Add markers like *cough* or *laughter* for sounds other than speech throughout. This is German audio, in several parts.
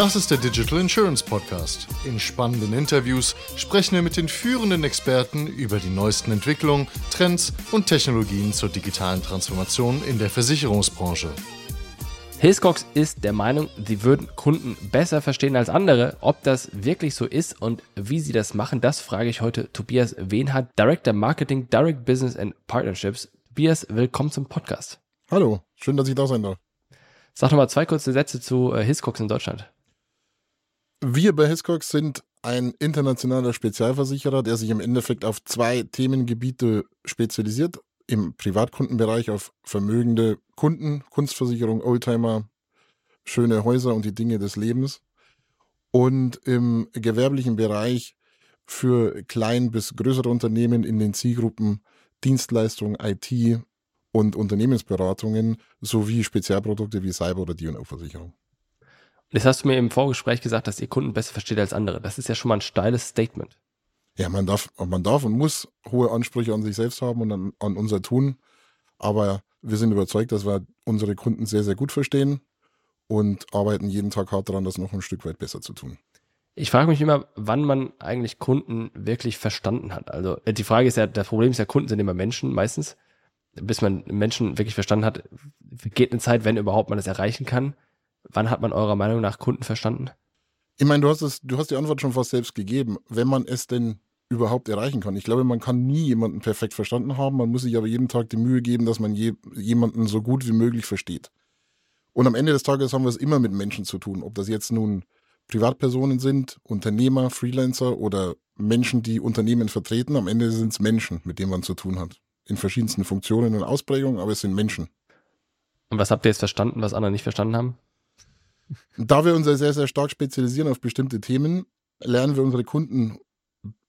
Das ist der Digital Insurance Podcast. In spannenden Interviews sprechen wir mit den führenden Experten über die neuesten Entwicklungen, Trends und Technologien zur digitalen Transformation in der Versicherungsbranche. Hiscox ist der Meinung, sie würden Kunden besser verstehen als andere. Ob das wirklich so ist und wie sie das machen, das frage ich heute Tobias Wehnhardt, Director Marketing, Direct Business and Partnerships. Tobias, willkommen zum Podcast. Hallo, schön, dass ich da sein darf. Sag doch mal zwei kurze Sätze zu äh, Hiscox in Deutschland. Wir bei Hiscox sind ein internationaler Spezialversicherer, der sich im Endeffekt auf zwei Themengebiete spezialisiert. Im Privatkundenbereich auf vermögende Kunden, Kunstversicherung, Oldtimer, schöne Häuser und die Dinge des Lebens. Und im gewerblichen Bereich für klein bis größere Unternehmen in den Zielgruppen Dienstleistungen, IT und Unternehmensberatungen sowie Spezialprodukte wie Cyber- oder D&O-Versicherung. Das hast du mir im Vorgespräch gesagt, dass ihr Kunden besser versteht als andere. Das ist ja schon mal ein steiles Statement. Ja, man darf, man darf und muss hohe Ansprüche an sich selbst haben und an, an unser Tun. Aber wir sind überzeugt, dass wir unsere Kunden sehr, sehr gut verstehen und arbeiten jeden Tag hart daran, das noch ein Stück weit besser zu tun. Ich frage mich immer, wann man eigentlich Kunden wirklich verstanden hat. Also äh, die Frage ist ja, das Problem ist ja, Kunden sind immer Menschen meistens. Bis man Menschen wirklich verstanden hat, geht eine Zeit, wenn überhaupt man das erreichen kann. Wann hat man eurer Meinung nach Kunden verstanden? Ich meine, du hast, es, du hast die Antwort schon fast selbst gegeben, wenn man es denn überhaupt erreichen kann. Ich glaube, man kann nie jemanden perfekt verstanden haben. Man muss sich aber jeden Tag die Mühe geben, dass man je, jemanden so gut wie möglich versteht. Und am Ende des Tages haben wir es immer mit Menschen zu tun. Ob das jetzt nun Privatpersonen sind, Unternehmer, Freelancer oder Menschen, die Unternehmen vertreten. Am Ende sind es Menschen, mit denen man zu tun hat. In verschiedensten Funktionen und Ausprägungen, aber es sind Menschen. Und was habt ihr jetzt verstanden, was andere nicht verstanden haben? Da wir uns sehr, sehr stark spezialisieren auf bestimmte Themen, lernen wir unsere Kunden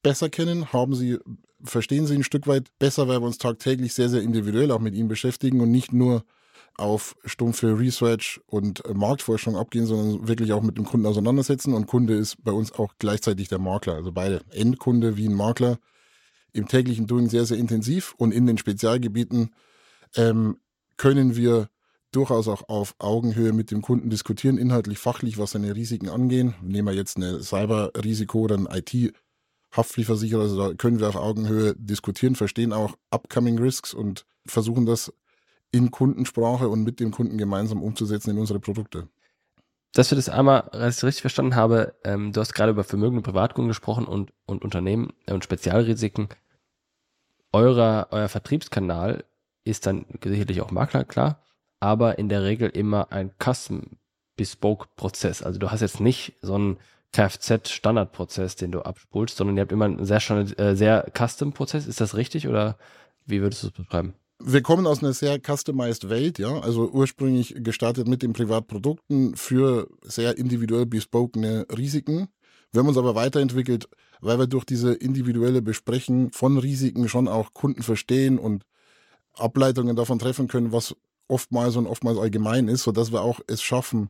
besser kennen, haben sie, verstehen sie ein Stück weit besser, weil wir uns tagtäglich sehr, sehr individuell auch mit ihnen beschäftigen und nicht nur auf stumpfe Research und Marktforschung abgehen, sondern wirklich auch mit dem Kunden auseinandersetzen. Und Kunde ist bei uns auch gleichzeitig der Makler. Also beide Endkunde wie ein Makler im täglichen Doing sehr, sehr intensiv. Und in den Spezialgebieten ähm, können wir durchaus auch auf Augenhöhe mit dem Kunden diskutieren, inhaltlich, fachlich, was seine Risiken angehen. Nehmen wir jetzt eine Cyber-Risiko oder ein IT-Haftpflichtversicherer, also da können wir auf Augenhöhe diskutieren, verstehen auch Upcoming Risks und versuchen das in Kundensprache und mit dem Kunden gemeinsam umzusetzen in unsere Produkte. Dass wir das einmal richtig verstanden habe, ähm, du hast gerade über vermögende Privatkunden gesprochen und, und Unternehmen äh, und Spezialrisiken. Eurer, euer Vertriebskanal ist dann sicherlich auch Makler, klar aber in der Regel immer ein Custom Bespoke Prozess. Also du hast jetzt nicht so einen Kfz Standardprozess, den du abspulst, sondern ihr habt immer einen sehr, äh, sehr Custom Prozess. Ist das richtig oder wie würdest du es beschreiben? Wir kommen aus einer sehr customized Welt, ja. Also ursprünglich gestartet mit den Privatprodukten für sehr individuell bespokene Risiken. Wir haben uns aber weiterentwickelt, weil wir durch diese individuelle Besprechen von Risiken schon auch Kunden verstehen und Ableitungen davon treffen können, was oftmals und oftmals allgemein ist, sodass wir auch es schaffen,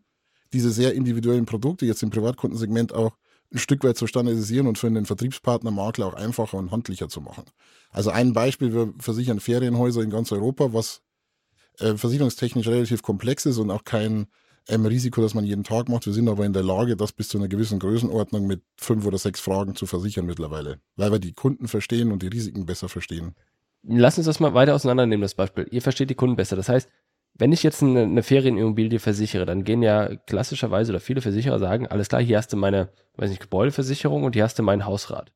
diese sehr individuellen Produkte jetzt im Privatkundensegment auch ein Stück weit zu standardisieren und für den Vertriebspartner, Makler auch einfacher und handlicher zu machen. Also ein Beispiel, wir versichern Ferienhäuser in ganz Europa, was äh, versicherungstechnisch relativ komplex ist und auch kein ähm, Risiko, das man jeden Tag macht. Wir sind aber in der Lage, das bis zu einer gewissen Größenordnung mit fünf oder sechs Fragen zu versichern mittlerweile, weil wir die Kunden verstehen und die Risiken besser verstehen. Lass uns das mal weiter auseinandernehmen, das Beispiel. Ihr versteht die Kunden besser. Das heißt, wenn ich jetzt eine, eine Ferienimmobilie versichere, dann gehen ja klassischerweise oder viele Versicherer sagen, alles klar, hier hast du meine, weiß nicht, Gebäudeversicherung und hier hast du meinen Hausrat.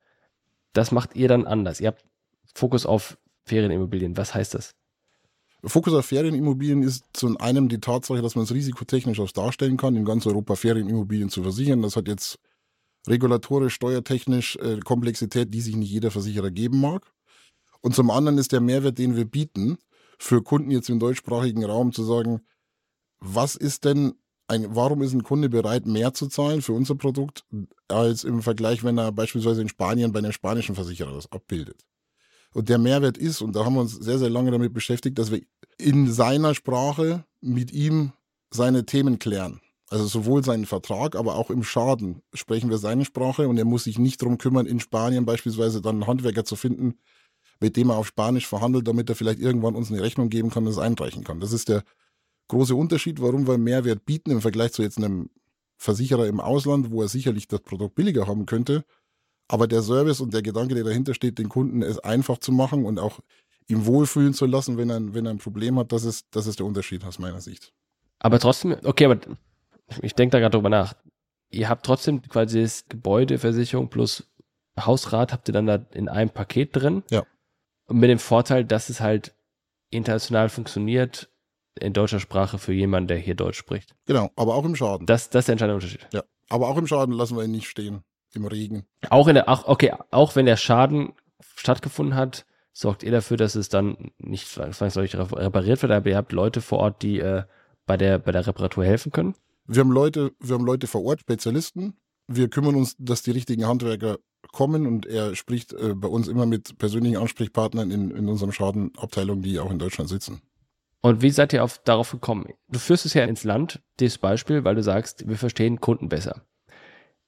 Das macht ihr dann anders. Ihr habt Fokus auf Ferienimmobilien. Was heißt das? Fokus auf Ferienimmobilien ist zum einen die Tatsache, dass man es risikotechnisch auch darstellen kann, in ganz Europa Ferienimmobilien zu versichern. Das hat jetzt regulatorisch, steuertechnisch äh, Komplexität, die sich nicht jeder Versicherer geben mag. Und zum anderen ist der Mehrwert, den wir bieten, für Kunden jetzt im deutschsprachigen Raum zu sagen, was ist denn ein, warum ist ein Kunde bereit, mehr zu zahlen für unser Produkt, als im Vergleich, wenn er beispielsweise in Spanien bei einem spanischen Versicherer das abbildet? Und der Mehrwert ist, und da haben wir uns sehr, sehr lange damit beschäftigt, dass wir in seiner Sprache mit ihm seine Themen klären. Also sowohl seinen Vertrag, aber auch im Schaden sprechen wir seine Sprache und er muss sich nicht darum kümmern, in Spanien beispielsweise dann einen Handwerker zu finden, mit dem er auf Spanisch verhandelt, damit er vielleicht irgendwann uns eine Rechnung geben kann und es einreichen kann. Das ist der große Unterschied, warum wir Mehrwert bieten im Vergleich zu jetzt einem Versicherer im Ausland, wo er sicherlich das Produkt billiger haben könnte. Aber der Service und der Gedanke, der dahinter steht, den Kunden es einfach zu machen und auch ihm wohlfühlen zu lassen, wenn er, wenn er ein Problem hat, das ist, das ist der Unterschied aus meiner Sicht. Aber trotzdem, okay, aber ich denke da gerade drüber nach. Ihr habt trotzdem quasi das Gebäudeversicherung plus Hausrat habt ihr dann da in einem Paket drin. Ja. Und mit dem Vorteil, dass es halt international funktioniert, in deutscher Sprache für jemanden, der hier Deutsch spricht. Genau, aber auch im Schaden. Das, das ist der entscheidende Unterschied. Ja, aber auch im Schaden lassen wir ihn nicht stehen, im Regen. Auch in der, auch, okay, auch wenn der Schaden stattgefunden hat, sorgt ihr dafür, dass es dann nicht zwangsläufig repariert wird, aber ihr habt Leute vor Ort, die äh, bei der, bei der Reparatur helfen können? Wir haben Leute, wir haben Leute vor Ort, Spezialisten. Wir kümmern uns, dass die richtigen Handwerker kommen und er spricht äh, bei uns immer mit persönlichen Ansprechpartnern in, in unserem Schadenabteilung, die auch in Deutschland sitzen. Und wie seid ihr auf, darauf gekommen? Du führst es ja ins Land, dieses Beispiel, weil du sagst, wir verstehen Kunden besser.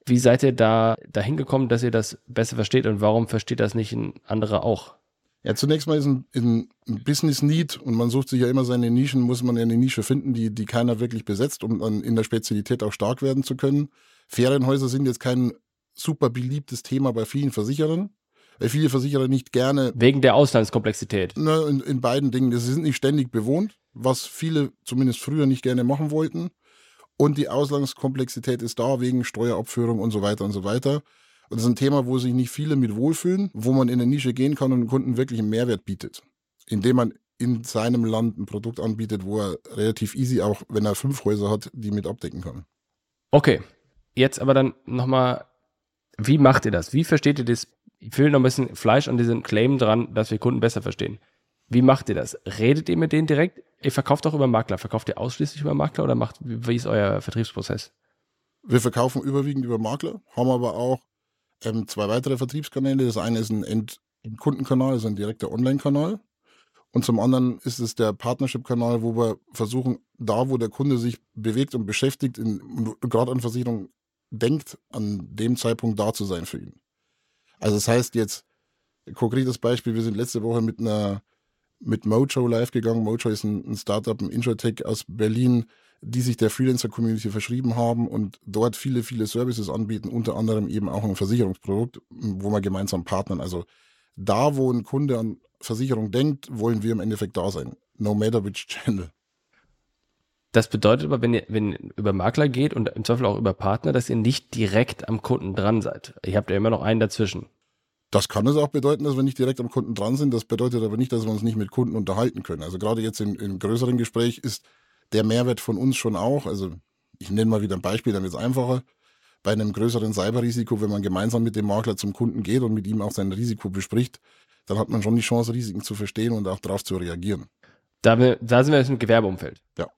Wie seid ihr da dahin gekommen, dass ihr das besser versteht und warum versteht das nicht ein anderer auch? Ja, zunächst mal ist ein, ein Business Need und man sucht sich ja immer seine Nischen, muss man ja eine Nische finden, die, die keiner wirklich besetzt, um dann in der Spezialität auch stark werden zu können. Ferienhäuser sind jetzt kein super beliebtes Thema bei vielen Versicherern, weil viele Versicherer nicht gerne. Wegen der Auslandskomplexität. Ne, in, in beiden Dingen. Sie sind nicht ständig bewohnt, was viele zumindest früher nicht gerne machen wollten. Und die Auslandskomplexität ist da wegen Steuerabführung und so weiter und so weiter. Und das ist ein Thema, wo sich nicht viele mit wohlfühlen, wo man in eine Nische gehen kann und dem Kunden wirklich einen Mehrwert bietet. Indem man in seinem Land ein Produkt anbietet, wo er relativ easy, auch wenn er fünf Häuser hat, die mit abdecken kann. Okay. Jetzt aber dann nochmal, wie macht ihr das? Wie versteht ihr das? Ich will noch ein bisschen Fleisch an diesem Claim dran, dass wir Kunden besser verstehen. Wie macht ihr das? Redet ihr mit denen direkt? Ihr verkauft auch über Makler. Verkauft ihr ausschließlich über Makler oder macht, wie ist euer Vertriebsprozess? Wir verkaufen überwiegend über Makler, haben aber auch ähm, zwei weitere Vertriebskanäle. Das eine ist ein Endkundenkanal, also ein direkter Online-Kanal. Und zum anderen ist es der Partnership-Kanal, wo wir versuchen, da wo der Kunde sich bewegt und beschäftigt, gerade an Versicherung denkt, an dem Zeitpunkt da zu sein für ihn. Also das heißt jetzt, konkretes Beispiel, wir sind letzte Woche mit einer mit Mojo live gegangen. Mojo ist ein, ein Startup, ein Introtech aus Berlin, die sich der Freelancer-Community verschrieben haben und dort viele, viele Services anbieten, unter anderem eben auch ein Versicherungsprodukt, wo wir gemeinsam partnern. Also da, wo ein Kunde an Versicherung denkt, wollen wir im Endeffekt da sein. No matter which channel. Das bedeutet aber, wenn ihr, wenn ihr über Makler geht und im Zweifel auch über Partner, dass ihr nicht direkt am Kunden dran seid. Ihr habt ja immer noch einen dazwischen. Das kann es auch bedeuten, dass wir nicht direkt am Kunden dran sind. Das bedeutet aber nicht, dass wir uns nicht mit Kunden unterhalten können. Also gerade jetzt in, in größeren Gespräch ist der Mehrwert von uns schon auch, also ich nenne mal wieder ein Beispiel, dann wird es einfacher. Bei einem größeren Cyberrisiko, wenn man gemeinsam mit dem Makler zum Kunden geht und mit ihm auch sein Risiko bespricht, dann hat man schon die Chance, Risiken zu verstehen und auch darauf zu reagieren. Da, da sind wir jetzt im Gewerbeumfeld. Ja.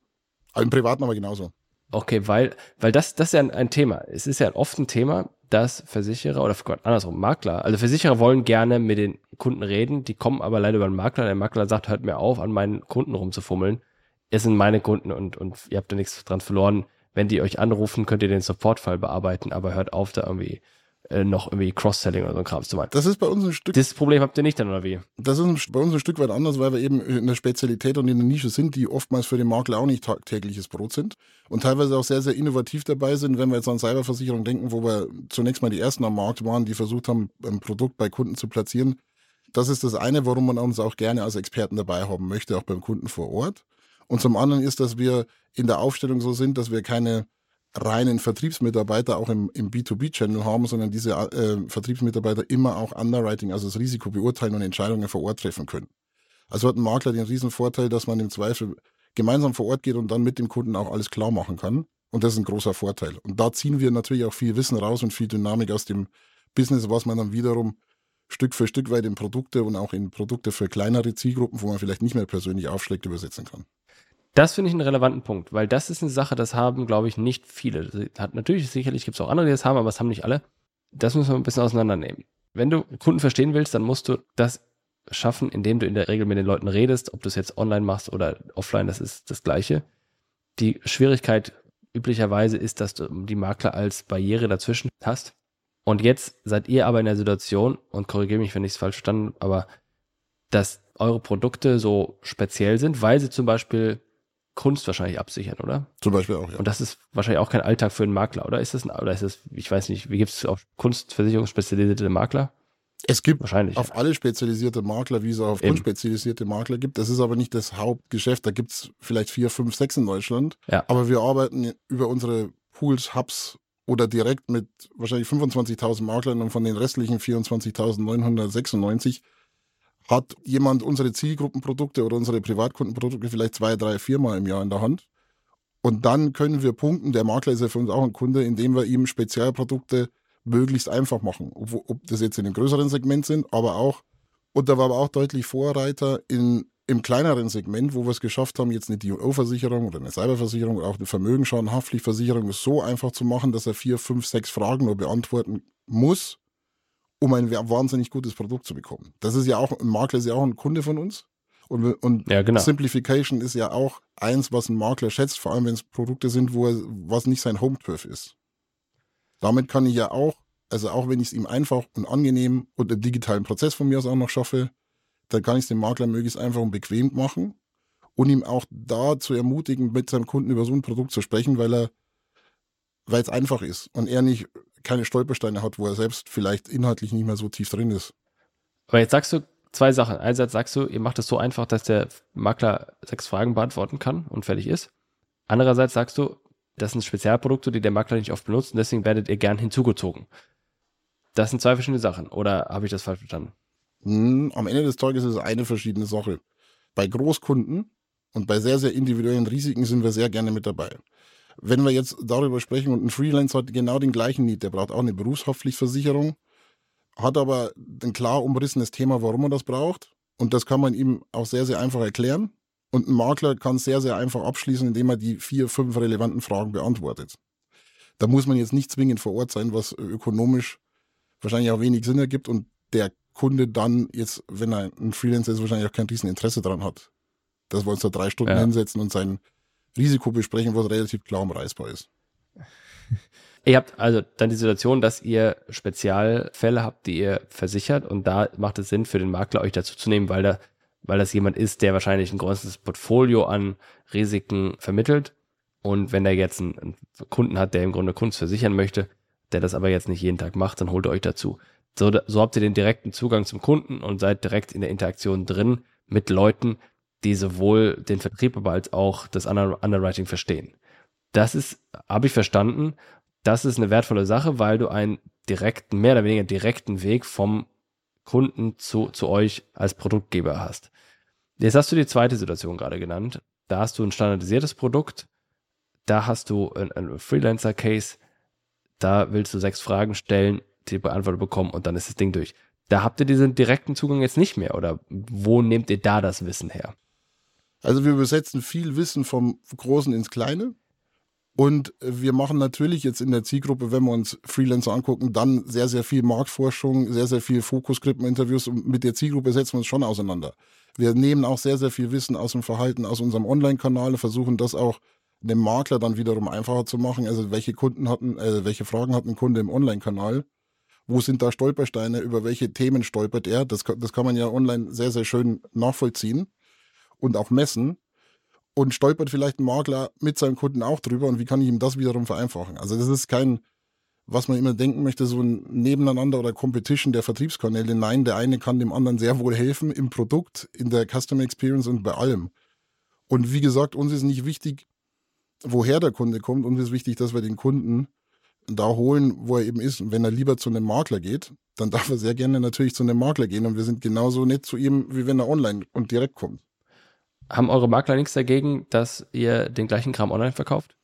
Aber im Privaten aber genauso. Okay, weil, weil das, das ist ja ein, ein Thema. Es ist ja oft ein Thema, dass Versicherer oder Gott, andersrum, Makler, also Versicherer wollen gerne mit den Kunden reden, die kommen aber leider über den Makler. Der Makler sagt, hört mir auf, an meinen Kunden rumzufummeln es sind meine Kunden und, und ihr habt da nichts dran verloren. Wenn die euch anrufen, könnt ihr den Supportfall bearbeiten, aber hört auf, da irgendwie äh, noch irgendwie Cross-Selling oder so ein Kram zu machen. Das ist bei uns ein Stück. Das Problem habt ihr nicht dann, oder wie? Das ist bei uns ein Stück weit anders, weil wir eben in der Spezialität und in der Nische sind, die oftmals für den Makler auch nicht tägliches Brot sind und teilweise auch sehr, sehr innovativ dabei sind, wenn wir jetzt an Cyberversicherung denken, wo wir zunächst mal die ersten am Markt waren, die versucht haben, ein Produkt bei Kunden zu platzieren. Das ist das eine, warum man uns auch gerne als Experten dabei haben möchte, auch beim Kunden vor Ort. Und zum anderen ist, dass wir in der Aufstellung so sind, dass wir keine reinen Vertriebsmitarbeiter auch im, im B2B-Channel haben, sondern diese äh, Vertriebsmitarbeiter immer auch Underwriting, also das Risiko beurteilen und Entscheidungen vor Ort treffen können. Also hat ein Makler den riesen Vorteil, dass man im Zweifel gemeinsam vor Ort geht und dann mit dem Kunden auch alles klar machen kann. Und das ist ein großer Vorteil. Und da ziehen wir natürlich auch viel Wissen raus und viel Dynamik aus dem Business, was man dann wiederum Stück für Stück weit in Produkte und auch in Produkte für kleinere Zielgruppen, wo man vielleicht nicht mehr persönlich aufschlägt, übersetzen kann. Das finde ich einen relevanten Punkt, weil das ist eine Sache, das haben, glaube ich, nicht viele. Hat, natürlich, sicherlich gibt es auch andere, die das haben, aber das haben nicht alle. Das müssen wir ein bisschen auseinandernehmen. Wenn du Kunden verstehen willst, dann musst du das schaffen, indem du in der Regel mit den Leuten redest, ob du es jetzt online machst oder offline, das ist das Gleiche. Die Schwierigkeit üblicherweise ist, dass du die Makler als Barriere dazwischen hast. Und jetzt seid ihr aber in der Situation, und korrigiere mich, wenn ich es falsch verstanden aber dass eure Produkte so speziell sind, weil sie zum Beispiel Kunst wahrscheinlich absichern, oder? Zum Beispiel auch, ja. Und das ist wahrscheinlich auch kein Alltag für einen Makler, oder ist das ein, oder ist das, ich weiß nicht, wie gibt es auf Kunstversicherung spezialisierte Makler? Es gibt Wahrscheinlich. auf alle spezialisierte Makler, wie es auch auf Eben. kunstspezialisierte Makler gibt. Das ist aber nicht das Hauptgeschäft. Da gibt es vielleicht vier, fünf, sechs in Deutschland. Ja. Aber wir arbeiten über unsere Pools, Hubs oder direkt mit wahrscheinlich 25.000 Maklern und von den restlichen 24.996 hat jemand unsere Zielgruppenprodukte oder unsere Privatkundenprodukte vielleicht zwei, drei, viermal im Jahr in der Hand. Und dann können wir punkten, der Makler ist ja für uns auch ein Kunde, indem wir ihm Spezialprodukte möglichst einfach machen. Ob, ob das jetzt in einem größeren Segment sind, aber auch, und da war aber auch deutlich Vorreiter in, im kleineren Segment, wo wir es geschafft haben, jetzt eine DO-Versicherung oder eine Cyberversicherung oder auch eine Vermögensschadenhaftpflichtversicherung so einfach zu machen, dass er vier, fünf, sechs Fragen nur beantworten muss, um ein wahnsinnig gutes Produkt zu bekommen. Das ist ja auch, ein Makler ist ja auch ein Kunde von uns. Und, und Ja, genau. Simplification ist ja auch eins, was ein Makler schätzt, vor allem wenn es Produkte sind, wo er, was nicht sein Home-Turf ist. Damit kann ich ja auch, also auch wenn ich es ihm einfach und angenehm und einen digitalen Prozess von mir aus auch noch schaffe, dann kann ich es dem Makler möglichst einfach und bequem machen und ihm auch da zu ermutigen, mit seinem Kunden über so ein Produkt zu sprechen, weil er, weil es einfach ist und er nicht keine Stolpersteine hat, wo er selbst vielleicht inhaltlich nicht mehr so tief drin ist. Aber jetzt sagst du zwei Sachen. Einerseits sagst du, ihr macht es so einfach, dass der Makler sechs Fragen beantworten kann und fertig ist. Andererseits sagst du, das sind Spezialprodukte, die der Makler nicht oft benutzt und deswegen werdet ihr gern hinzugezogen. Das sind zwei verschiedene Sachen. Oder habe ich das falsch verstanden? Hm, am Ende des Tages ist es eine verschiedene Sache. Bei Großkunden und bei sehr, sehr individuellen Risiken sind wir sehr gerne mit dabei. Wenn wir jetzt darüber sprechen und ein Freelancer hat genau den gleichen Need, der braucht auch eine Berufshaftpflichtversicherung, hat aber ein klar umrissenes Thema, warum er das braucht. Und das kann man ihm auch sehr, sehr einfach erklären. Und ein Makler kann es sehr, sehr einfach abschließen, indem er die vier, fünf relevanten Fragen beantwortet. Da muss man jetzt nicht zwingend vor Ort sein, was ökonomisch wahrscheinlich auch wenig Sinn ergibt und der Kunde dann jetzt, wenn er ein Freelancer ist, wahrscheinlich auch kein riesen Interesse daran hat. Dass wir uns da drei Stunden Ja. hinsetzen und sein Risiko besprechen, was relativ klar umreißbar ist. *laughs* Ihr habt also dann die Situation, dass ihr Spezialfälle habt, die ihr versichert und da macht es Sinn für den Makler, euch dazu zu nehmen, weil da, weil das jemand ist, der wahrscheinlich ein großes Portfolio an Risiken vermittelt. Und wenn er jetzt einen, Kunden hat, der im Grunde Kunst versichern möchte, der das aber jetzt nicht jeden Tag macht, dann holt ihr euch dazu. So, so habt ihr den direkten Zugang zum Kunden und seid direkt in der Interaktion drin mit Leuten, die sowohl den Vertrieb, aber als auch das Under- Underwriting verstehen. Das ist, habe ich verstanden, das ist eine wertvolle Sache, weil du einen direkten, mehr oder weniger direkten Weg vom Kunden zu, zu euch als Produktgeber hast. Jetzt hast du die zweite Situation gerade genannt. Da hast du ein standardisiertes Produkt, da hast du ein, ein Freelancer-Case, da willst du sechs Fragen stellen, die beantwortet bekommen und dann ist das Ding durch. Da habt ihr diesen direkten Zugang jetzt nicht mehr oder wo nehmt ihr da das Wissen her? Also wir übersetzen viel Wissen vom Großen ins Kleine. Und wir machen natürlich jetzt in der Zielgruppe, wenn wir uns Freelancer angucken, dann sehr, sehr viel Marktforschung, sehr, sehr viel Fokusgruppeninterviews und mit der Zielgruppe setzen wir uns schon auseinander. Wir nehmen auch sehr, sehr viel Wissen aus dem Verhalten aus unserem Online-Kanal, versuchen das auch dem Makler dann wiederum einfacher zu machen. Also welche Kunden hatten, äh, welche Fragen hat ein Kunde im Online-Kanal? Wo sind da Stolpersteine? Über welche Themen stolpert er? Das, das kann man ja online sehr, sehr schön nachvollziehen und auch messen und stolpert vielleicht ein Makler mit seinem Kunden auch drüber und wie kann ich ihm das wiederum vereinfachen? Also das ist kein, was man immer denken möchte, so ein Nebeneinander oder Competition der Vertriebskanäle. Nein, der eine kann dem anderen sehr wohl helfen im Produkt, in der Customer Experience und bei allem. Und wie gesagt, uns ist nicht wichtig, woher der Kunde kommt. Uns ist wichtig, dass wir den Kunden da holen, wo er eben ist. Und wenn er lieber zu einem Makler geht, dann darf er sehr gerne natürlich zu einem Makler gehen. Und wir sind genauso nett zu ihm, wie wenn er online und direkt kommt. Haben eure Makler nichts dagegen, dass ihr den gleichen Kram online verkauft?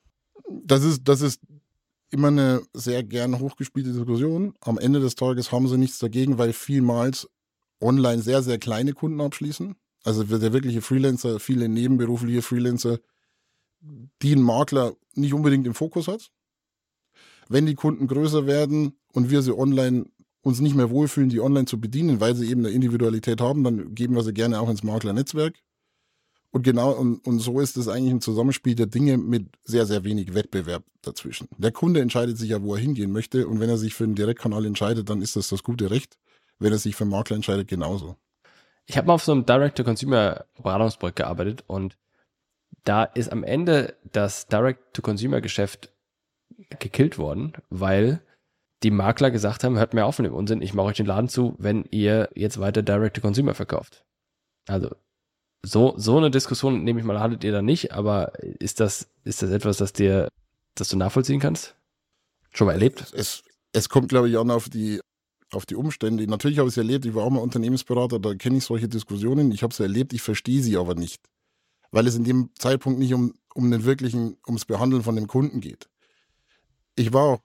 das ist, das ist immer eine sehr gern hochgespielte Diskussion. Am Ende des Tages haben sie nichts dagegen, weil vielmals online sehr, sehr kleine Kunden abschließen. Also der wirkliche Freelancer, viele nebenberufliche Freelancer, die ein Makler nicht unbedingt im Fokus hat. Wenn die Kunden größer werden und wir sie online uns nicht mehr wohlfühlen, die online zu bedienen, weil sie eben eine Individualität haben, dann geben wir sie gerne auch ins Maklernetzwerk. Und genau, und, und so ist es eigentlich ein Zusammenspiel der Dinge mit sehr, sehr wenig Wettbewerb dazwischen. Der Kunde entscheidet sich ja, wo er hingehen möchte. Und wenn er sich für einen Direktkanal entscheidet, dann ist das das gute Recht. Wenn er sich für einen Makler entscheidet, genauso. Ich habe mal auf so einem Direct-to-Consumer-Beratungsprojekt gearbeitet und da ist am Ende das Direct-to-Consumer-Geschäft gekillt worden, weil die Makler gesagt haben, hört mir auf mit dem Unsinn, ich mache euch den Laden zu, wenn ihr jetzt weiter Direct-to-Consumer verkauft. Also so, so eine Diskussion, nehme ich mal, hattet ihr da nicht, aber ist das, ist das etwas, das dir, das du nachvollziehen kannst? Schon mal erlebt? Es, es kommt, glaube ich, an auf die, auf die Umstände. Natürlich habe ich es erlebt, ich war auch mal Unternehmensberater, da kenne ich solche Diskussionen, ich habe es erlebt, ich verstehe sie aber nicht. Weil es in dem Zeitpunkt nicht um, um den wirklichen, ums Behandeln von dem Kunden geht. Ich war auch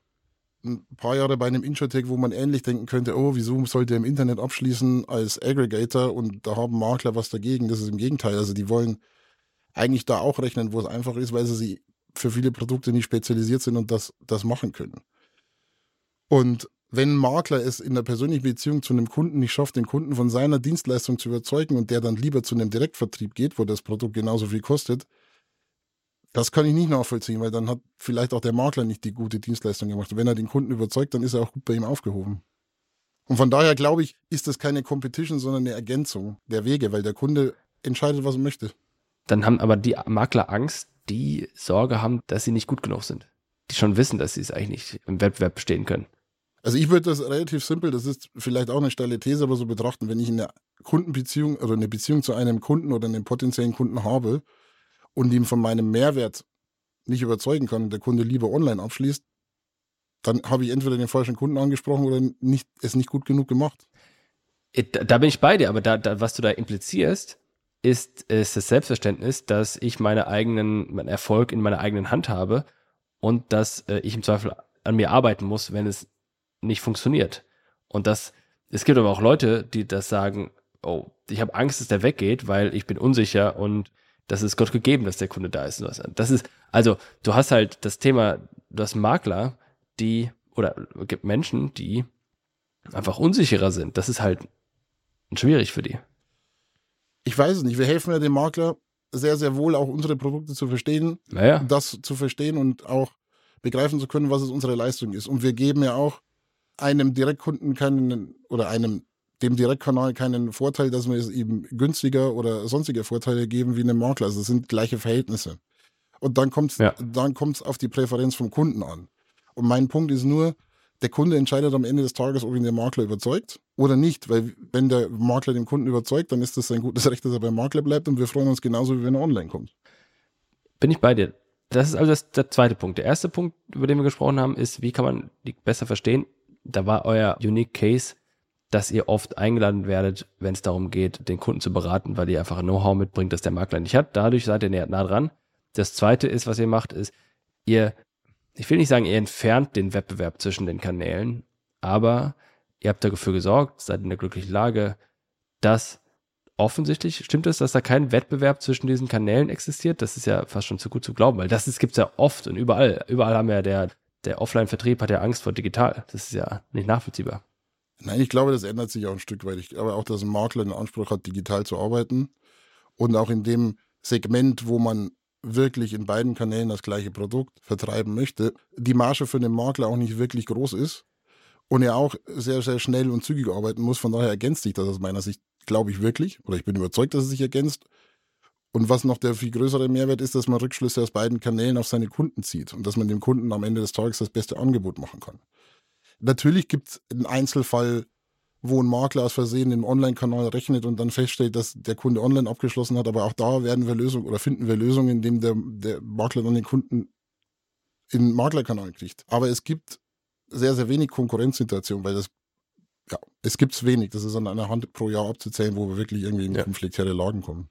ein paar Jahre bei einem Insurtech, wo man ähnlich denken könnte, oh, wieso sollte er im Internet abschließen als Aggregator und da haben Makler was dagegen. Das ist im Gegenteil. Also die wollen eigentlich da auch rechnen, wo es einfach ist, weil sie für viele Produkte nicht spezialisiert sind und das, das machen können. Und wenn ein Makler es in der persönlichen Beziehung zu einem Kunden nicht schafft, den Kunden von seiner Dienstleistung zu überzeugen und der dann lieber zu einem Direktvertrieb geht, wo das Produkt genauso viel kostet, das kann ich nicht nachvollziehen, weil dann hat vielleicht auch der Makler nicht die gute Dienstleistung gemacht. Und wenn er den Kunden überzeugt, dann ist er auch gut bei ihm aufgehoben. Und von daher glaube ich, ist das keine Competition, sondern eine Ergänzung der Wege, weil der Kunde entscheidet, was er möchte. Dann haben aber die Makler Angst, die Sorge haben, dass sie nicht gut genug sind. Die schon wissen, dass sie es eigentlich nicht im Wettbewerb bestehen können. Also ich würde das relativ simpel, das ist vielleicht auch eine steile These, aber so betrachten, wenn ich eine Kundenbeziehung oder eine Beziehung zu einem Kunden oder einem potenziellen Kunden habe und ihm von meinem Mehrwert nicht überzeugen kann und der Kunde lieber online abschließt, dann habe ich entweder den falschen Kunden angesprochen oder nicht, es nicht gut genug gemacht. Äh, da bin ich bei dir, aber da, da, was du da implizierst, ist, ist das Selbstverständnis, dass ich meine eigenen, meinen Erfolg in meiner eigenen Hand habe und dass äh, ich im Zweifel an mir arbeiten muss, wenn es nicht funktioniert. Und das, es gibt aber auch Leute, die das sagen, oh, ich habe Angst, dass der weggeht, weil ich bin unsicher und das ist Gott gegeben, dass der Kunde da ist. Das ist, also du hast halt das Thema, du hast Makler, die, oder gibt Menschen, die einfach unsicherer sind. Das ist halt schwierig für die. Ich weiß es nicht. Wir helfen ja dem Makler sehr, sehr wohl, auch unsere Produkte zu verstehen, naja. das zu verstehen und auch begreifen zu können, was es unsere Leistung ist. Und wir geben ja auch einem Direktkunden keinen oder einem dem Direktkanal keinen Vorteil, dass wir es ihm günstiger oder sonstige Vorteile geben wie einem Makler. Also es sind gleiche Verhältnisse. Und dann kommt es ja. dann kommt's auf die Präferenz vom Kunden an. Und mein Punkt ist nur, der Kunde entscheidet am Ende des Tages, ob ihn der Makler überzeugt oder nicht. Weil wenn der Makler den Kunden überzeugt, dann ist das sein gutes Recht, dass er beim Makler bleibt und wir freuen uns genauso, wie wenn er online kommt. Bin ich bei dir. Das ist also das, der zweite Punkt. Der erste Punkt, über den wir gesprochen haben, ist, wie kann man die besser verstehen? Da war euer Unique Case dass ihr oft eingeladen werdet, wenn es darum geht, den Kunden zu beraten, weil ihr einfach ein Know-how mitbringt, das der Makler nicht hat. Dadurch seid ihr nah dran. Das zweite ist, was ihr macht, ist, ihr, ich will nicht sagen, ihr entfernt den Wettbewerb zwischen den Kanälen, aber ihr habt dafür gesorgt, seid in der glücklichen Lage, dass offensichtlich stimmt es, dass da kein Wettbewerb zwischen diesen Kanälen existiert. Das ist ja fast schon zu gut zu glauben, weil das gibt es ja oft und überall. Überall haben ja der, der Offline-Vertrieb hat ja Angst vor digital. Das ist ja nicht nachvollziehbar. Nein, ich glaube, das ändert sich auch ein Stück weit. Ich glaube auch, dass ein Makler den Anspruch hat, digital zu arbeiten. Und auch in dem Segment, wo man wirklich in beiden Kanälen das gleiche Produkt vertreiben möchte, die Marge für den Makler auch nicht wirklich groß ist und er auch sehr, sehr schnell und zügig arbeiten muss. Von daher ergänzt sich das aus meiner Sicht, glaube ich wirklich, oder ich bin überzeugt, dass es sich ergänzt. Und was noch der viel größere Mehrwert ist, dass man Rückschlüsse aus beiden Kanälen auf seine Kunden zieht und dass man dem Kunden am Ende des Tages das beste Angebot machen kann. Natürlich gibt es einen Einzelfall, wo ein Makler aus Versehen im Online-Kanal rechnet und dann feststellt, dass der Kunde online abgeschlossen hat. Aber auch da werden wir Lösungen oder finden wir Lösungen, indem der, der Makler dann den Kunden in den Maklerkanal kriegt. Aber es gibt sehr, sehr wenig Konkurrenzsituationen, weil das, ja, es gibt es wenig. Das ist an einer Hand pro Jahr abzuzählen, wo wir wirklich irgendwie in ja. konfliktäre Lagen kommen.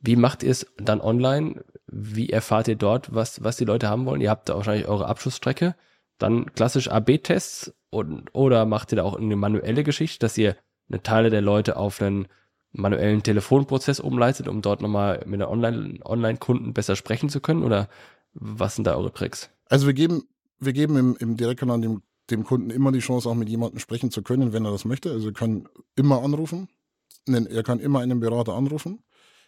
Wie macht ihr es dann online? Wie erfahrt ihr dort, was, was die Leute haben wollen? Ihr habt da wahrscheinlich eure Abschlussstrecke dann klassisch AB-Tests und, oder macht ihr da auch eine manuelle Geschichte, dass ihr eine Teile der Leute auf einen manuellen Telefonprozess umleitet, um dort nochmal mit einer Online-Kunden Online besser sprechen zu können? Oder was sind da eure Tricks? Also wir geben, wir geben im, im Direktkanal dem, dem Kunden immer die Chance, auch mit jemandem sprechen zu können, wenn er das möchte. Also er kann immer anrufen. Er kann immer einen Berater anrufen.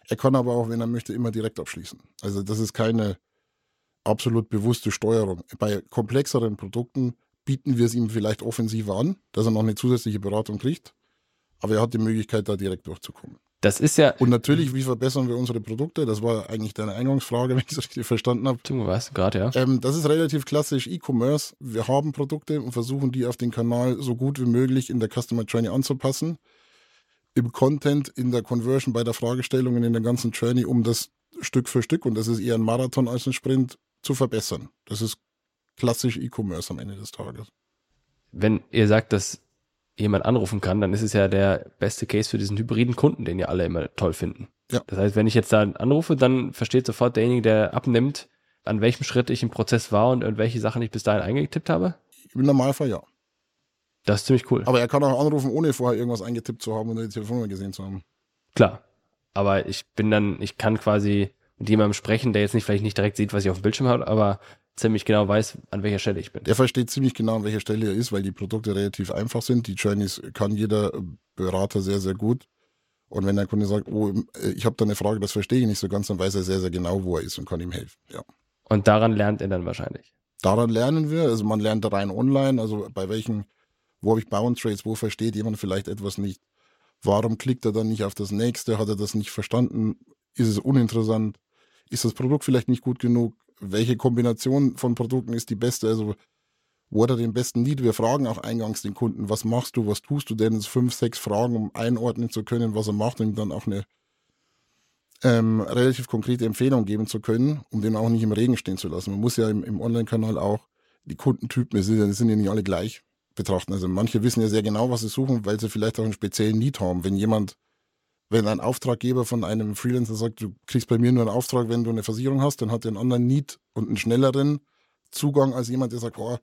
Er kann aber auch, wenn er möchte, immer direkt abschließen. Also das ist keine, absolut bewusste Steuerung. Bei komplexeren Produkten bieten wir es ihm vielleicht offensiver an, dass er noch eine zusätzliche Beratung kriegt, aber er hat die Möglichkeit, da direkt durchzukommen. Das ist ja. Und natürlich, wie verbessern wir unsere Produkte? Das war eigentlich deine Eingangsfrage, *laughs* wenn ich es richtig verstanden habe. Du weißt gerade, ja. Ähm, das ist relativ klassisch E-Commerce. Wir haben Produkte und versuchen die auf den Kanal so gut wie möglich in der Customer Journey anzupassen. Im Content, in der Conversion, bei der Fragestellung und in der ganzen Journey, um das Stück für Stück, und das ist eher ein Marathon als ein Sprint, zu verbessern. Das ist klassisch E-Commerce am Ende des Tages. Wenn ihr sagt, dass jemand anrufen kann, dann ist es ja der beste Case für diesen hybriden Kunden, den ja alle immer toll finden. Ja. Das heißt, wenn ich jetzt da anrufe, dann versteht sofort derjenige, der abnimmt, an welchem Schritt ich im Prozess war und, und welche Sachen ich bis dahin eingetippt habe? Im Normalfall ja. Das ist ziemlich cool. Aber er kann auch anrufen, ohne vorher irgendwas eingetippt zu haben und die Telefonnummer gesehen zu haben. Klar. Aber ich bin dann, ich kann quasi mit jemandem sprechen, der jetzt nicht vielleicht nicht direkt sieht, was ich auf dem Bildschirm habe, aber ziemlich genau weiß, an welcher Stelle ich bin. Der versteht ziemlich genau, an welcher Stelle er ist, weil die Produkte relativ einfach sind. Die Journeys kann jeder Berater sehr, sehr gut. Und wenn der Kunde sagt, oh, ich habe da eine Frage, das verstehe ich nicht so ganz, dann weiß er sehr, sehr genau, wo er ist und kann ihm helfen. Ja. Und daran lernt er dann wahrscheinlich. Daran lernen wir. Also man lernt rein online, also bei welchen, wo habe ich Bound Trades, wo versteht jemand vielleicht etwas nicht. Warum klickt er dann nicht auf das nächste? Hat er das nicht verstanden? Ist es uninteressant? Ist das Produkt vielleicht nicht gut genug? welche Kombination von Produkten ist die beste, also wo hat er den besten Need? Wir fragen auch eingangs den Kunden, was machst du, was tust du denn? Es fünf, sechs Fragen, um einordnen zu können, was er macht und dann auch eine ähm, relativ konkrete Empfehlung geben zu können, um den auch nicht im Regen stehen zu lassen. Man muss ja im, im Online-Kanal auch die Kundentypen, die sind, sind ja nicht alle gleich betrachten. Also manche wissen ja sehr genau, was sie suchen, weil sie vielleicht auch einen speziellen Need haben. Wenn jemand wenn ein Auftraggeber von einem Freelancer sagt, du kriegst bei mir nur einen Auftrag, wenn du eine Versicherung hast, dann hat er einen anderen Need und einen schnelleren Zugang als jemand, der sagt, oh,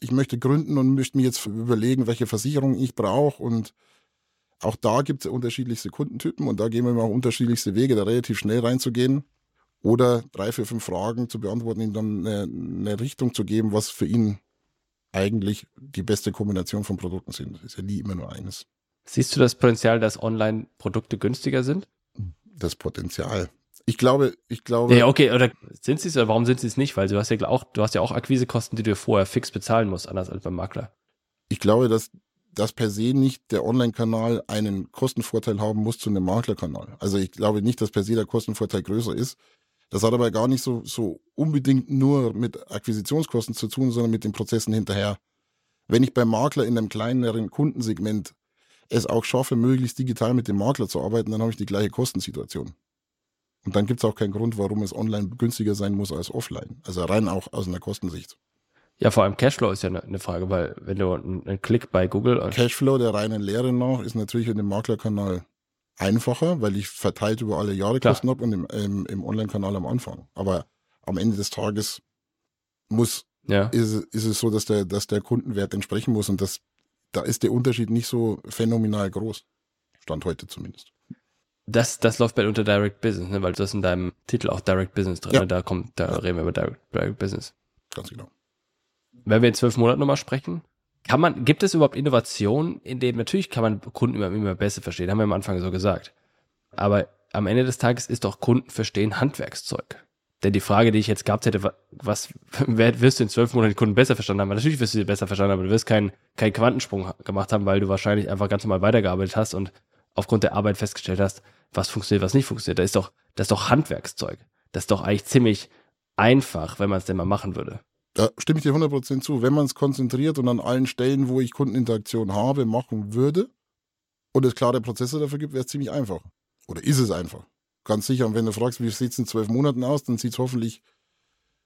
ich möchte gründen und möchte mir jetzt überlegen, welche Versicherung ich brauche. Und auch da gibt es unterschiedlichste Kundentypen und da gehen wir mal unterschiedlichste Wege, da relativ schnell reinzugehen oder drei, vier, fünf Fragen zu beantworten, ihm dann eine, eine Richtung zu geben, was für ihn eigentlich die beste Kombination von Produkten sind. Das ist ja nie immer nur eines. Siehst du das Potenzial, dass Online-Produkte günstiger sind? Das Potenzial. Ich glaube, ich glaube. Ja, okay, oder sind sie es oder warum sind sie es nicht? Weil du hast ja auch, du hast ja auch Akquisekosten, die du vorher fix bezahlen musst, anders als beim Makler. Ich glaube, dass, dass per se nicht der Online-Kanal einen Kostenvorteil haben muss zu einem Maklerkanal. Also ich glaube nicht, dass per se der Kostenvorteil größer ist. Das hat aber gar nicht so, so unbedingt nur mit Akquisitionskosten zu tun, sondern mit den Prozessen hinterher. Wenn ich beim Makler in einem kleineren Kundensegment es auch schaffe, möglichst digital mit dem Makler zu arbeiten, dann habe ich die gleiche Kostensituation. Und dann gibt es auch keinen Grund, warum es online günstiger sein muss als offline. Also rein auch aus einer Kostensicht. Ja, vor allem Cashflow ist ja eine ne Frage, weil wenn du einen Klick bei Google. Cashflow der reinen Lehre nach ist natürlich in dem Maklerkanal einfacher, weil ich verteilt über alle Jahre Klar. Kosten habe und im, im, im Online-Kanal am Anfang. Aber am Ende des Tages muss, ja. ist, ist es so, dass der, dass der Kundenwert entsprechen muss und das da ist der Unterschied nicht so phänomenal groß. Stand heute zumindest. Das, das läuft bei unter Direct Business, ne? weil das in deinem Titel auch Direct Business drin. Ja. Ne? Da kommt, da ja. reden wir über Direct, Direct Business. Ganz genau. Wenn wir in zwölf Monaten nochmal sprechen, kann man, gibt es überhaupt Innovationen, in denen natürlich kann man Kunden immer, immer besser verstehen, haben wir am Anfang so gesagt. Aber am Ende des Tages ist doch Kunden verstehen Handwerkszeug. Denn die Frage, die ich jetzt gehabt hätte, was *laughs* wirst du in zwölf Monaten Kunden besser verstanden haben? Natürlich wirst du sie besser verstanden haben, aber du wirst keinen keinen Quantensprung gemacht haben, weil du wahrscheinlich einfach ganz normal weitergearbeitet hast und aufgrund der Arbeit festgestellt hast, was funktioniert, was nicht funktioniert. Da ist doch, das ist doch Handwerkszeug. Das ist doch eigentlich ziemlich einfach, wenn man es denn mal machen würde. Da stimme ich dir 100% zu. Wenn man es konzentriert und an allen Stellen, wo ich Kundeninteraktion habe, machen würde und es klare Prozesse dafür gibt, wäre es ziemlich einfach. Oder ist es einfach? Ganz sicher. Und wenn du fragst, wie sieht es in zwölf Monaten aus, dann sieht es hoffentlich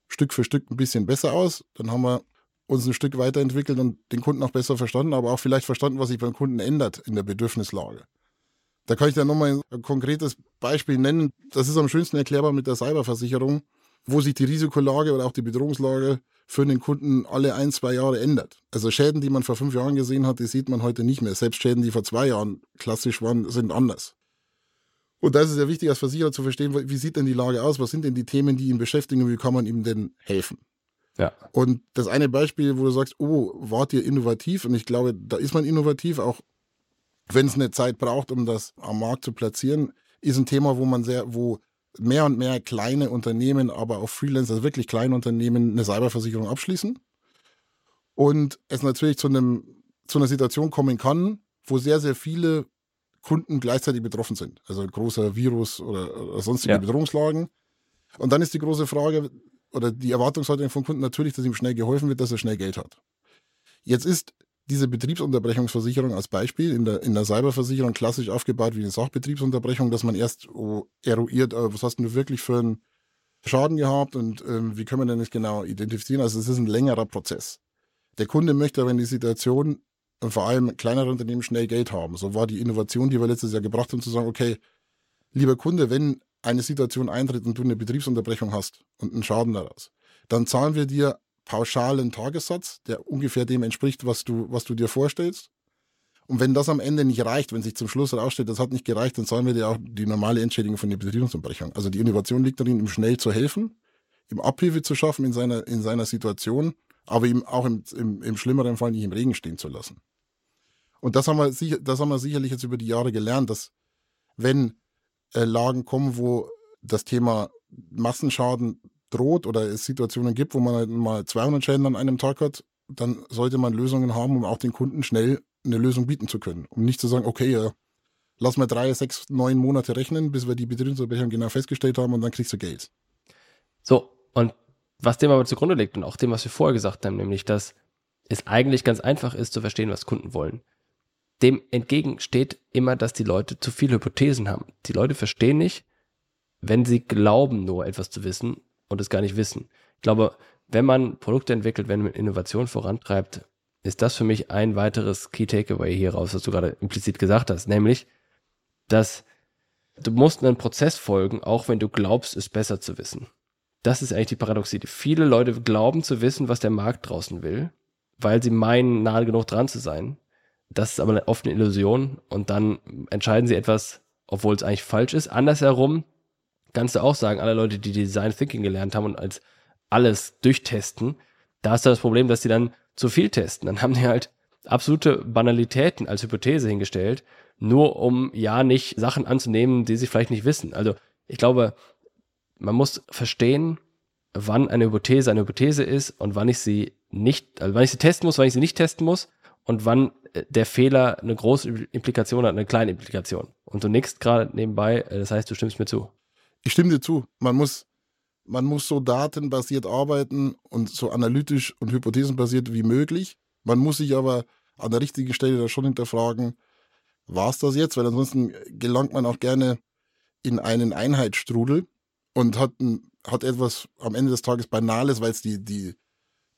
Stück für Stück ein bisschen besser aus. Dann haben wir uns ein Stück weiterentwickelt und den Kunden auch besser verstanden, aber auch vielleicht verstanden, was sich beim Kunden ändert in der Bedürfnislage. Da kann ich dann nochmal ein konkretes Beispiel nennen. Das ist am schönsten erklärbar mit der Cyberversicherung, wo sich die Risikolage oder auch die Bedrohungslage für den Kunden alle ein, zwei Jahre ändert. Also Schäden, die man vor fünf Jahren gesehen hat, die sieht man heute nicht mehr. Selbst Schäden, die vor zwei Jahren klassisch waren, sind anders. Und da ist es ja wichtig, als Versicherer zu verstehen, wie sieht denn die Lage aus? Was sind denn die Themen, die ihn beschäftigen und wie kann man ihm denn helfen? Ja. Und das eine Beispiel, wo du sagst, oh, wart ihr innovativ? Und ich glaube, da ist man innovativ, auch wenn es eine Zeit braucht, um das am Markt zu platzieren, ist ein Thema, wo man sehr, wo mehr und mehr kleine Unternehmen, aber auch Freelancer, also wirklich kleine Unternehmen, eine Cyberversicherung abschließen. Und es natürlich zu einem, zu einer Situation kommen kann, wo sehr, sehr viele Kunden gleichzeitig betroffen sind. Also großer Virus oder, oder sonstige Ja. Bedrohungslagen. Und dann ist die große Frage oder die Erwartungshaltung von Kunden natürlich, dass ihm schnell geholfen wird, dass er schnell Geld hat. Jetzt ist diese Betriebsunterbrechungsversicherung als Beispiel in der, in der Cyberversicherung klassisch aufgebaut wie eine Sachbetriebsunterbrechung, dass man erst oh, eruiert, äh, was hast du wirklich für einen Schaden gehabt und ähm, wie können wir denn das genau identifizieren. Also es ist ein längerer Prozess. Der Kunde möchte aber in die Situation und vor allem kleinere Unternehmen schnell Geld haben. So war die Innovation, die wir letztes Jahr gebracht haben, zu sagen, okay, lieber Kunde, wenn eine Situation eintritt und du eine Betriebsunterbrechung hast und einen Schaden daraus, dann zahlen wir dir pauschal einen Tagessatz, der ungefähr dem entspricht, was du, was du dir vorstellst. Und wenn das am Ende nicht reicht, wenn sich zum Schluss herausstellt, das hat nicht gereicht, dann zahlen wir dir auch die normale Entschädigung von der Betriebsunterbrechung. Also die Innovation liegt darin, ihm schnell zu helfen, ihm Abhilfe zu schaffen in seiner, in seiner Situation, aber ihm auch im, im, im schlimmeren Fall nicht im Regen stehen zu lassen. Und das haben wir, sicher, das haben wir sicherlich jetzt über die Jahre gelernt, dass wenn äh, Lagen kommen, wo das Thema Massenschaden droht oder es Situationen gibt, wo man halt mal 200 Schäden an einem Tag hat, dann sollte man Lösungen haben, um auch den Kunden schnell eine Lösung bieten zu können. Um nicht zu sagen, okay, ja, lass mal drei, sechs, neun Monate rechnen, bis wir die Betriebsunterbrechung genau festgestellt haben und dann kriegst du Geld. So, und was dem aber zugrunde liegt und auch dem, was wir vorher gesagt haben, nämlich, dass es eigentlich ganz einfach ist zu verstehen, was Kunden wollen. Dem entgegen steht immer, dass die Leute zu viele Hypothesen haben. Die Leute verstehen nicht, wenn sie glauben, nur etwas zu wissen und es gar nicht wissen. Ich glaube, wenn man Produkte entwickelt, wenn man Innovation vorantreibt, ist das für mich ein weiteres Key Takeaway hier raus, was du gerade implizit gesagt hast, nämlich, dass du musst einen Prozess folgen, auch wenn du glaubst, es besser zu wissen. Das ist eigentlich die Paradoxie. Viele Leute glauben zu wissen, was der Markt draußen will, weil sie meinen, nahe genug dran zu sein. Das ist aber oft eine Illusion und dann entscheiden sie etwas, obwohl es eigentlich falsch ist. Andersherum kannst du auch sagen, alle Leute, die Design Thinking gelernt haben und als alles durchtesten, da ist das Problem, dass sie dann zu viel testen. Dann haben die halt absolute Banalitäten als Hypothese hingestellt, nur um ja nicht Sachen anzunehmen, die sie vielleicht nicht wissen. Also ich glaube, man muss verstehen, wann eine Hypothese eine Hypothese ist und wann ich sie nicht, also wann ich sie testen muss, wann ich sie nicht testen muss und wann äh, der Fehler eine große Implikation hat, eine kleine Implikation. Und du nickst gerade nebenbei, äh, das heißt, du stimmst mir zu. Ich stimme dir zu. Man muss, man muss so datenbasiert arbeiten und so analytisch und hypothesenbasiert wie möglich. Man muss sich aber an der richtigen Stelle da schon hinterfragen, war es das jetzt? Weil ansonsten gelangt man auch gerne in einen Einheitsstrudel und hat, hat etwas am Ende des Tages Banales, weil es die, die,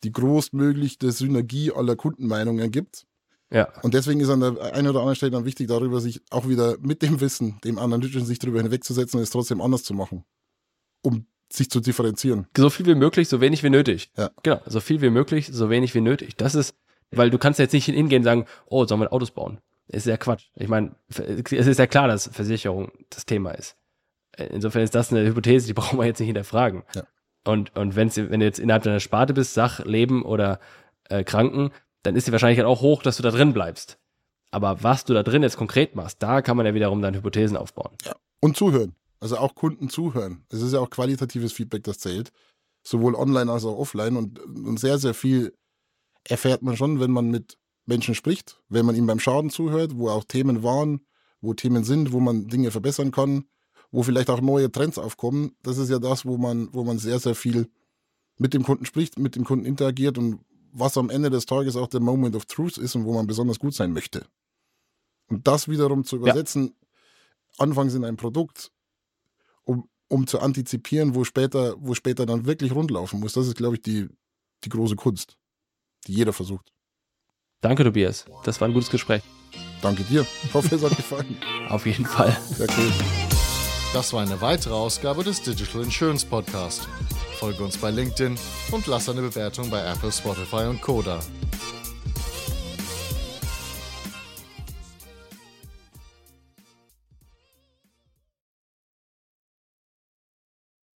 die größtmöglichste Synergie aller Kundenmeinungen gibt. Ja. Und deswegen ist an der einen oder anderen Stelle dann wichtig, darüber sich auch wieder mit dem Wissen, dem analytischen sich darüber hinwegzusetzen und es trotzdem anders zu machen, um sich zu differenzieren. So viel wie möglich, so wenig wie nötig. Ja. Genau, so viel wie möglich, so wenig wie nötig. Das ist, weil du kannst jetzt nicht hingehen und sagen, oh, sollen wir Autos bauen? ist ja Quatsch. Ich meine, es ist ja klar, dass Versicherung das Thema ist. Insofern ist das eine Hypothese, die brauchen wir jetzt nicht hinterfragen. Ja. Und, und wenn's, wenn du jetzt innerhalb deiner Sparte bist, Sach, Leben oder äh, Kranken, dann ist die Wahrscheinlichkeit auch hoch, dass du da drin bleibst. Aber was du da drin jetzt konkret machst, da kann man ja wiederum dann Hypothesen aufbauen. Ja. Und zuhören. Also auch Kunden zuhören. Es ist ja auch qualitatives Feedback, das zählt. Sowohl online als auch offline. Und, und sehr, sehr viel erfährt man schon, wenn man mit Menschen spricht, wenn man ihm beim Schaden zuhört, wo auch Themen waren, wo Themen sind, wo man Dinge verbessern kann, wo vielleicht auch neue Trends aufkommen. Das ist ja das, wo man, wo man sehr, sehr viel mit dem Kunden spricht, mit dem Kunden interagiert und was am Ende des Tages auch der Moment of Truth ist und wo man besonders gut sein möchte. Und das wiederum zu übersetzen, ja. anfangs in ein Produkt, um, um zu antizipieren, wo später, wo später dann wirklich rundlaufen muss. Das ist, glaube ich, die, die große Kunst, die jeder versucht. Danke, Tobias. Das war ein gutes Gespräch. Danke dir. Ich hoffe, es hat *laughs* gefallen. Auf jeden Fall. Sehr cool. Das war eine weitere Ausgabe des Digital Insurance Podcast. Folge uns bei LinkedIn und lass eine Bewertung bei Apple, Spotify und Koda.